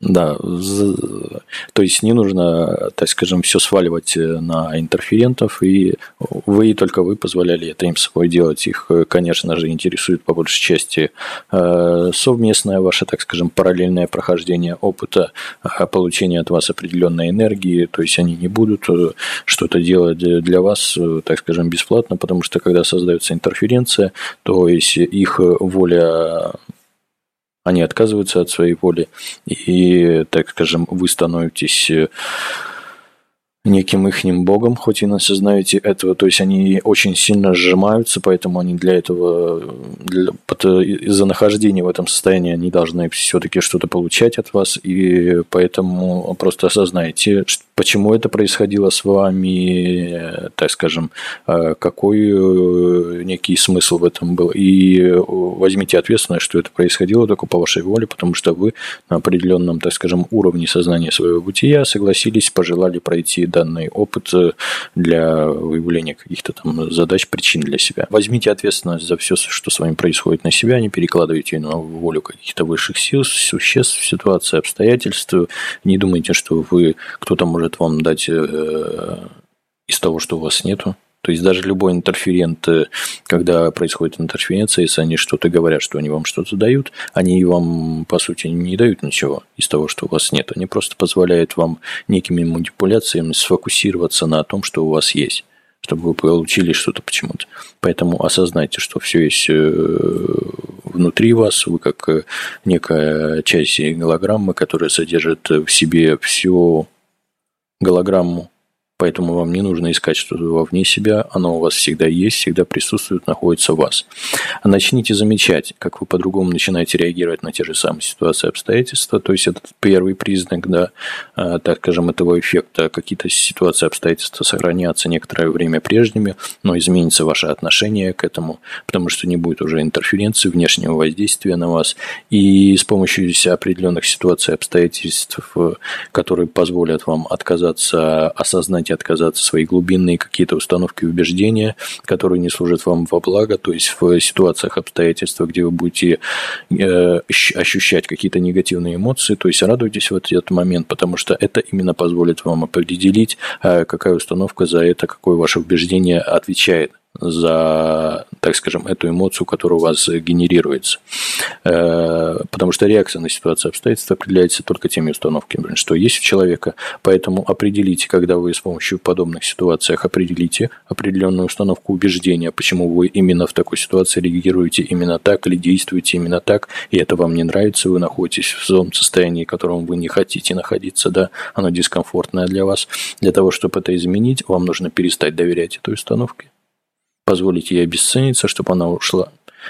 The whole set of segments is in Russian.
Да, то есть не нужно, так скажем, все сваливать э, на интерферентов, и вы, только вы позволяли это им собой делать. Их, э, конечно же, интересует по большей части э, совместное ваше, так скажем, параллельное прохождение опыта, получение от вас определенной энергии, то есть они не будут что-то делать для вас, так скажем, бесплатно, потому что когда создается интерференция, то есть их воля они отказываются от своей воли, и, так скажем, вы становитесь э, неким ихним богом, хоть и не осознаете этого, то есть они очень сильно сжимаются, поэтому они для этого, из-за нахождения в этом состоянии они должны все-таки что-то получать от вас, и поэтому просто осознайте, почему это происходило с вами, так скажем, а, какой э, некий смысл в этом был, и возьмите ответственность, что это происходило только по вашей воле, потому что вы на определенном, так скажем, уровне сознания своего бытия согласились, пожелали пройти данный опыт э, для выявления каких-то там задач, причин для себя. Возьмите ответственность за все, что с вами происходит на себя, не перекладывайте на волю каких-то высших сил, существ, ситуации, обстоятельств. Не думайте, что вы кто-то может вам дать э, из того, что у вас нету. То есть даже любой интерферент, э, когда происходит интерференция, если они что-то говорят, что они вам что-то дают, они вам, по сути, не дают ничего из того, что у вас нет. Они просто позволяют вам некими манипуляциями сфокусироваться на том, что у вас есть чтобы вы получили что-то почему-то. Поэтому осознайте, что все есть э, внутри вас, вы как э, некая часть голограммы, которая содержит в себе всю голограмму Поэтому вам не нужно искать что-то вовне себя, оно у вас всегда есть, всегда присутствует, находится в вас. Начните замечать, как вы по-другому начинаете реагировать на те же самые ситуации обстоятельства, то есть это первый признак, да, а, так скажем, этого эффекта. Какие-то ситуации обстоятельства сохранятся некоторое время прежними, но изменится ваше отношение к этому, потому что не будет уже интерференции, внешнего воздействия на вас, и с помощью определенных ситуаций обстоятельств, э, которые позволят вам отказаться осознать можете отказаться свои глубинные какие-то установки и убеждения, которые не служат вам во благо, то есть в ситуациях, обстоятельствах, где вы будете э, ощущать какие-то негативные эмоции, то есть радуйтесь в этот момент, потому что это именно позволит вам определить, э, какая установка за это, какое ваше убеждение отвечает за, так скажем, эту эмоцию, которая у вас генерируется. Э, потому что реакция на ситуацию обстоятельства определяется только теми установками, что есть у человека. Поэтому определите, когда вы с помощью подобных ситуаций определите определенную установку убеждения, почему вы именно в такой ситуации реагируете именно так или действуете именно так, и это вам не нравится, вы находитесь в том состоянии, в котором вы не хотите находиться, да, оно дискомфортное для вас. Для того, чтобы это изменить, вам нужно перестать доверять этой установке позволить ей обесцениться, чтобы она ушла.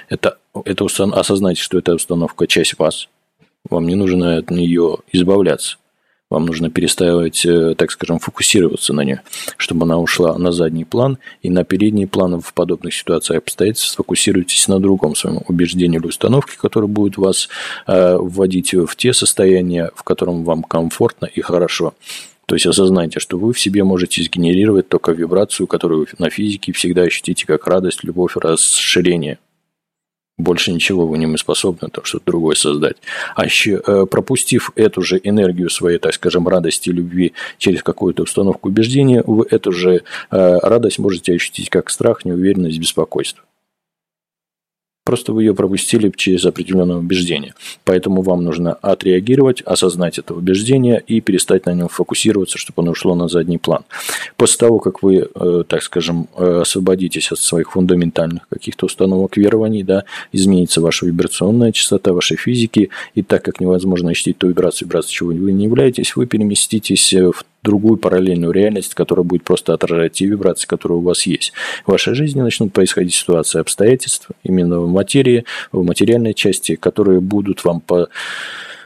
Это, это осознайте, что эта установка часть вас. Вам не нужно от нее избавляться. Вам нужно переставить, э, так скажем, фокусироваться на ней, чтобы она ушла на задний план, и на передний план в подобных ситуациях обстоятельств сфокусируйтесь на другом своем убеждении или установке, которая будет вас э, вводить в те состояния, в котором вам комфортно и хорошо. То есть осознайте, что вы в себе можете сгенерировать только вибрацию, которую на физике всегда ощутите как радость, любовь, расширение. Больше ничего вы не способны то что-то другое создать. А еще, э, пропустив эту же энергию своей, так скажем, радости, любви через какую-то установку убеждения, вы эту же э, радость можете ощутить как страх, неуверенность, беспокойство. Просто вы ее пропустили через определенное убеждение. Поэтому вам нужно отреагировать, осознать это убеждение и перестать на нем фокусироваться, чтобы оно ушло на задний план. После того, как вы, э, так скажем, э, освободитесь от своих фундаментальных каких-то установок верований, да, изменится ваша вибрационная частота вашей физики, и так как невозможно ощутить ту вибрацию, вибрацию, чего вы не являетесь, вы переместитесь в другую параллельную реальность, которая будет просто отражать те вибрации, которые у вас есть. В вашей жизни начнут происходить ситуации обстоятельств именно в материи, в материальной части, которые будут вам по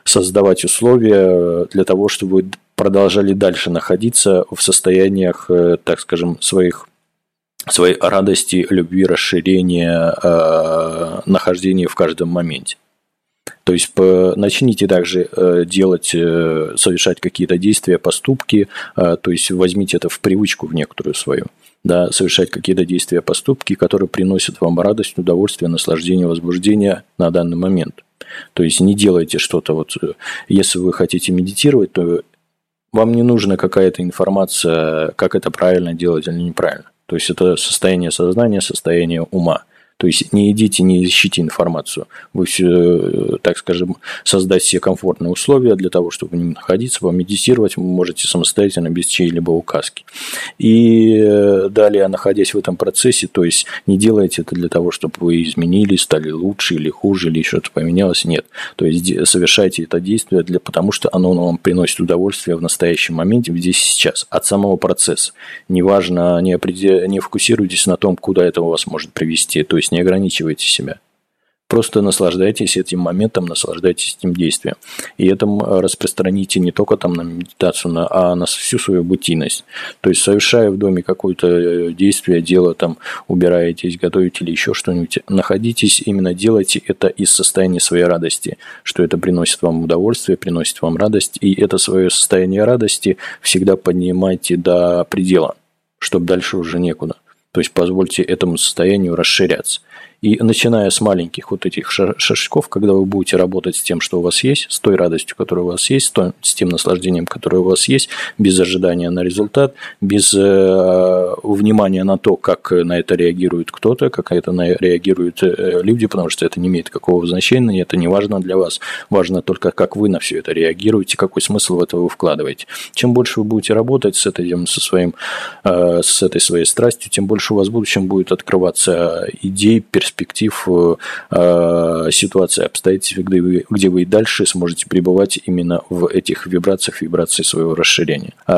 создавать условия для того, чтобы вы продолжали дальше находиться в состояниях, э, так скажем, своих своей радости, любви, расширения, э, нахождения в каждом моменте. То есть начните также э, делать, э, совершать какие-то действия, поступки, э, то есть возьмите это в привычку в некоторую свою, да, совершать какие-то действия, поступки, которые приносят вам радость, удовольствие, наслаждение, возбуждение на данный момент. То есть не делайте что-то вот, если вы хотите медитировать, то вам не нужна какая-то информация, как это правильно делать или неправильно. То есть это состояние сознания, состояние ума. То есть не идите, не ищите информацию. Вы все, э, так скажем, создать себе комфортные условия для того, чтобы в нем находиться, помедитировать вы можете самостоятельно, без чьей-либо указки. И э, далее, находясь в этом процессе, то есть не делайте это для того, чтобы вы изменились, стали лучше или хуже, или что-то поменялось. Нет. То есть совершайте это действие, для, потому что оно вам приносит удовольствие в настоящем моменте, здесь и сейчас, от самого процесса. Неважно, не, определ... не фокусируйтесь на том, куда это вас может привести. То есть не ограничивайте себя. Просто наслаждайтесь этим моментом, наслаждайтесь этим действием. И это распространите не только там на медитацию, а на всю свою бытийность. То есть, совершая в доме какое-то э, действие, дело, там, убираетесь, готовите или еще что-нибудь, находитесь, именно делайте это из состояния своей радости, что это приносит вам удовольствие, приносит вам радость, и это свое состояние радости всегда поднимайте до предела, чтобы дальше уже некуда. То есть позвольте этому состоянию расширяться. И начиная с маленьких вот этих шажков, когда вы будете работать с тем, что у вас есть, с той радостью, которая у вас есть, с тем наслаждением, которое у вас есть, без ожидания на результат, без э, внимания на то, как на это реагирует кто-то, как это на реагируют э, люди, потому что это не имеет какого значения, это не важно для вас. Важно только, как вы на все это реагируете, какой смысл в это вы вкладываете. Чем больше вы будете работать с, этим, со своим, э, с этой своей страстью, тем больше у вас в будущем будет открываться идей, перспектив, перспектив э, э, ситуации, обстоятельств, где вы, где вы и дальше сможете пребывать именно в этих вибрациях, вибрации своего расширения. Э,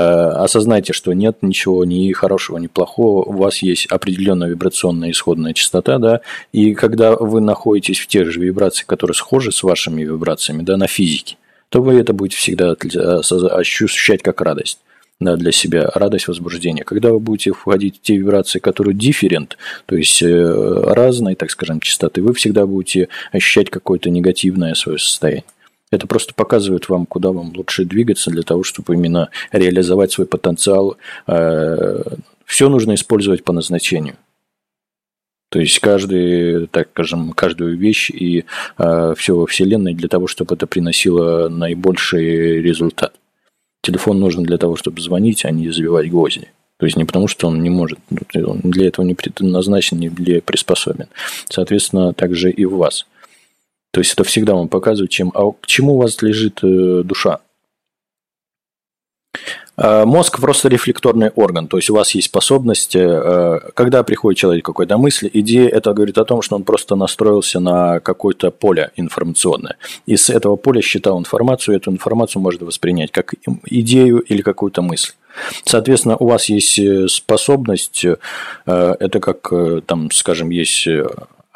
осознайте, что нет ничего ни хорошего, ни плохого, у вас есть определенная вибрационная исходная частота, да, и когда вы находитесь в тех же вибрациях, которые схожи с вашими вибрациями, да, на физике, то вы это будете всегда ощущать как радость для себя радость, возбуждение. Когда вы будете входить в те вибрации, которые дифферент, то есть э, разные, так скажем, частоты, вы всегда будете ощущать какое-то негативное свое состояние. Это просто показывает вам, куда вам лучше двигаться для того, чтобы именно реализовать свой потенциал. Э, Все нужно использовать по назначению. То есть каждый, так скажем, каждую вещь и э, все во Вселенной для того, чтобы это приносило наибольший результат. Телефон нужен для того, чтобы звонить, а не забивать гвозди. То есть не потому, что он не может, ну, он для этого не предназначен, не для приспособен. Соответственно, также и в вас. То есть это всегда вам показывает, чем, а к чему у вас лежит э, душа. Э, мозг просто рефлекторный орган, то есть у вас есть способность, э, когда приходит человек какой-то мысли, идея это говорит о том, что он просто настроился на какое-то поле информационное. И с этого поля считал информацию, эту информацию можно воспринять как идею или какую-то мысль. Соответственно, у вас есть э, способность, это как, там, скажем, есть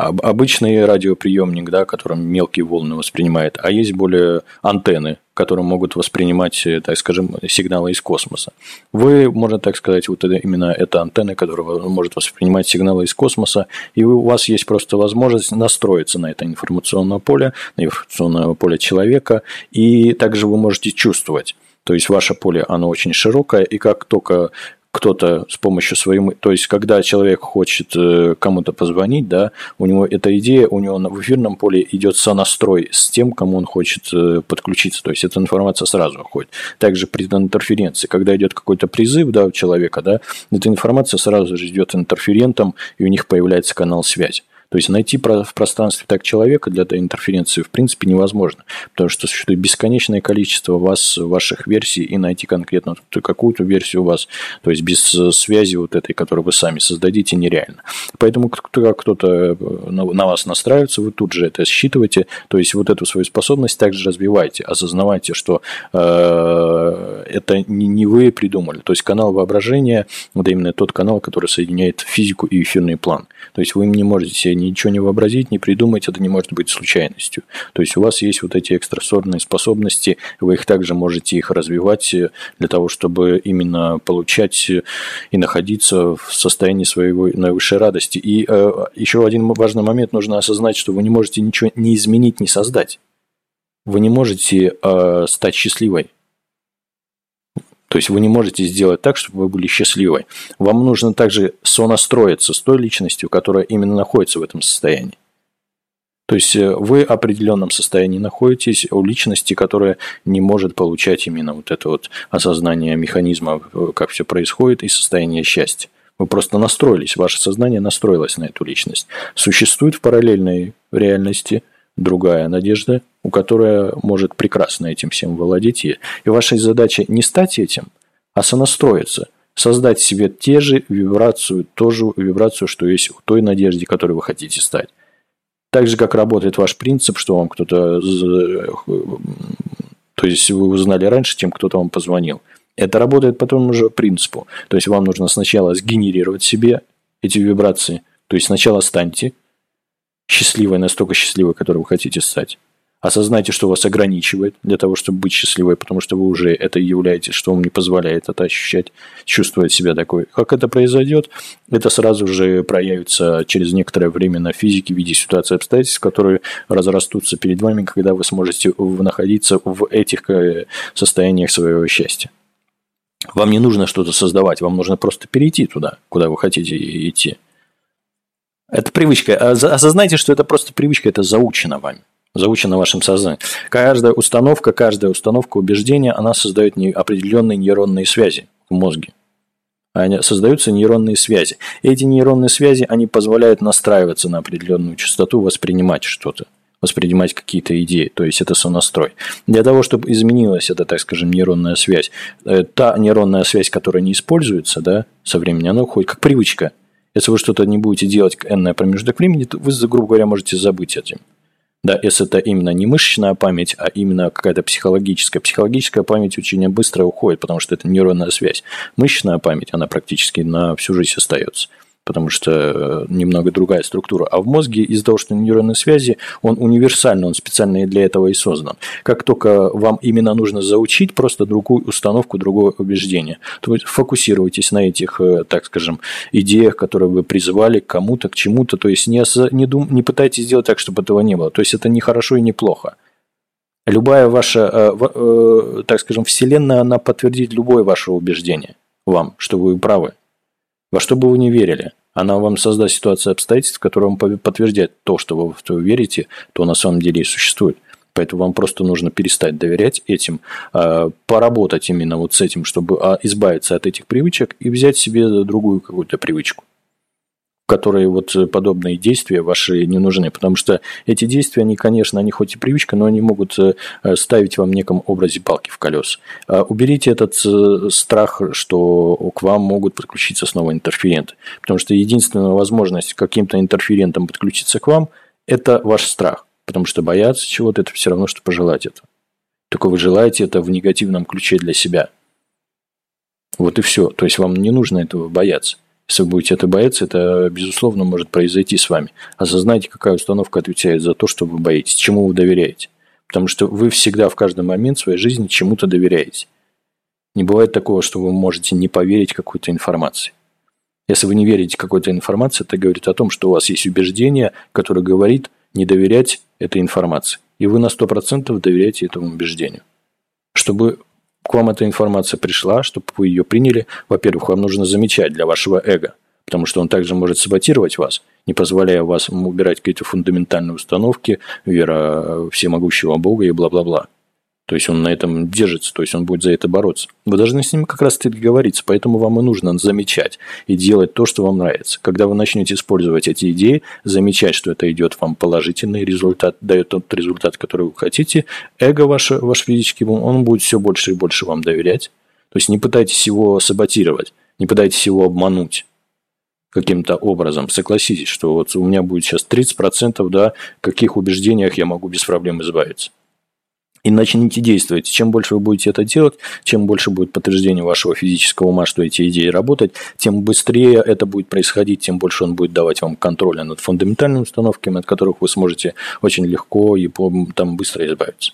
обычный радиоприемник, да, которым мелкие волны воспринимает, а есть более антенны, которые могут воспринимать, э, так скажем, сигналы из космоса. Вы, можно так сказать, вот это, именно эта антенна, которая может воспринимать сигналы из космоса, и у вас есть просто возможность настроиться на это информационное поле, на информационное поле человека, и также вы можете чувствовать. То есть ваше поле, оно очень широкое, и как только кто-то с помощью своей... То есть, когда человек хочет э, кому-то позвонить, да, у него эта идея, у него в эфирном поле идет сонастрой с тем, кому он хочет э, подключиться. То есть, эта информация сразу уходит. Также при интерференции, когда идет какой-то призыв да, у человека, да, эта информация сразу же идет интерферентом, и у них появляется канал связи. То есть найти в пространстве так человека для этой интерференции в принципе невозможно, потому что существует бесконечное количество вас, ваших версий, и найти конкретно какую-то версию у вас, то есть без связи вот этой, которую вы сами создадите, нереально. Поэтому как кто-то э, на вас настраивается, вы тут же это считываете, то есть вот эту свою способность также развивайте, осознавайте, что э, это не вы придумали, то есть канал воображения, вот именно тот канал, который соединяет физику и эфирный план. То есть вы не можете себе ничего не вообразить, не придумать, это не может быть случайностью. То есть у вас есть вот эти экстрасорные способности, вы их также можете их развивать э, для того, чтобы именно получать э, и находиться в состоянии своей наивысшей радости. И э, еще один важный момент, нужно осознать, что вы не можете ничего не изменить, не создать. Вы не можете э, стать счастливой. То есть вы не можете сделать так, чтобы вы были счастливы. Вам нужно также сонастроиться с той личностью, которая именно находится в этом состоянии. То есть э, вы в определенном состоянии находитесь у личности, которая не может получать именно вот это вот осознание механизма, э, как все происходит, и состояние счастья. Вы просто настроились, ваше сознание настроилось на эту личность. Существует в параллельной реальности другая надежда, у которой может прекрасно этим всем владеть. И ваша задача не стать этим, а сонастроиться – создать себе те же вибрацию, ту же вибрацию, что есть у той надежде, которой вы хотите стать. Так же, как работает ваш принцип, что вам кто-то... То есть, вы узнали раньше, чем кто-то вам позвонил. Это работает по тому же принципу. То есть, вам нужно сначала сгенерировать себе эти вибрации. То есть, сначала станьте счастливой, настолько счастливой, которой вы хотите стать. Осознайте, что вас ограничивает для того, чтобы быть счастливой, потому что вы уже это являетесь, что вам не позволяет это ощущать, чувствовать себя такой. Как это произойдет, это сразу же проявится через некоторое время на физике в виде ситуации обстоятельств, которые разрастутся перед вами, когда вы сможете находиться в этих э, состояниях своего счастья. Вам не нужно что-то создавать, вам нужно просто перейти туда, куда вы хотите идти. Это привычка. А осознайте, что это просто привычка, это заучено вами заучено вашим сознанием. Каждая установка, каждая установка убеждения, она создает определенные нейронные связи в мозге. Они, создаются нейронные связи. Эти нейронные связи, они позволяют настраиваться на определенную частоту, воспринимать что-то воспринимать какие-то идеи, то есть это сонастрой. Для того, чтобы изменилась эта, так скажем, нейронная связь, э, та нейронная связь, которая не используется, да, со временем, она уходит как привычка. Если вы что-то не будете делать энное промежуток времени, то вы, грубо говоря, можете забыть этим. Да, если это именно не мышечная память, а именно какая-то психологическая. Психологическая память очень быстро уходит, потому что это нейронная связь. Мышечная память, она практически на всю жизнь остается потому что э, немного другая структура. А в мозге из-за того, что нейронные связи, он универсальный, он специально для этого и создан. Как только вам именно нужно заучить просто другую установку, другое убеждение, то вы фокусируйтесь на этих, э, так скажем, идеях, которые вы призывали к кому-то, к чему-то. То есть не, не, дум, не пытайтесь сделать так, чтобы этого не было. То есть это не хорошо и не плохо. Любая ваша, э, так скажем, вселенная, она подтвердит любое ваше убеждение вам, что вы правы. Во что бы вы ни верили. Она вам создаст ситуацию обстоятельств, которая вам подтверждает то, что вы в то верите, то на самом деле и существует. Поэтому вам просто нужно перестать доверять этим, а, поработать именно вот с этим, чтобы а, избавиться от этих привычек и взять себе другую какую-то привычку которые вот э, подобные действия ваши не нужны, потому что эти действия, они, конечно, они хоть и привычка, но они могут э, э, ставить вам в неком образе палки в колес. А уберите этот страх, что к вам могут подключиться снова интерференты, потому что единственная возможность каким-то интерферентом подключиться к вам – это ваш страх, потому что бояться чего-то – это все равно, что пожелать это. Только вы желаете это в негативном ключе для себя. Вот и все. То есть вам не нужно этого бояться. Если вы будете это бояться, это, безусловно, может произойти с вами. Осознайте, какая установка отвечает за то, что вы боитесь, чему вы доверяете. Потому что вы всегда в каждый момент своей жизни чему-то доверяете. Не бывает такого, что вы можете не поверить какой-то информации. Если вы не верите какой-то информации, это говорит о том, что у вас есть убеждение, которое говорит не доверять этой информации. И вы на 100% доверяете этому убеждению. Чтобы к вам эта информация пришла, чтобы вы ее приняли, во-первых, вам нужно замечать для вашего эго, потому что он также может саботировать вас, не позволяя вас убирать какие-то фундаментальные установки, вера всемогущего Бога и бла-бла-бла. То есть он на этом держится, то есть он будет за это бороться. Вы должны с ним как раз таки договориться, поэтому вам и нужно замечать и делать то, что вам нравится. Когда вы начнете использовать эти идеи, замечать, что это идет вам положительный результат, дает тот результат, который вы хотите, эго ваше, ваш физический, он будет все больше и больше вам доверять. То есть не пытайтесь его саботировать, не пытайтесь его обмануть каким-то образом. Согласитесь, что вот у меня будет сейчас 30%, да, каких убеждениях я могу без проблем избавиться и начните действовать. Чем больше вы будете это делать, чем больше будет подтверждение вашего физического ума, что эти идеи работают, тем быстрее это будет происходить, тем больше он будет давать вам контроля над фундаментальными установками, от которых вы сможете очень легко и там быстро избавиться.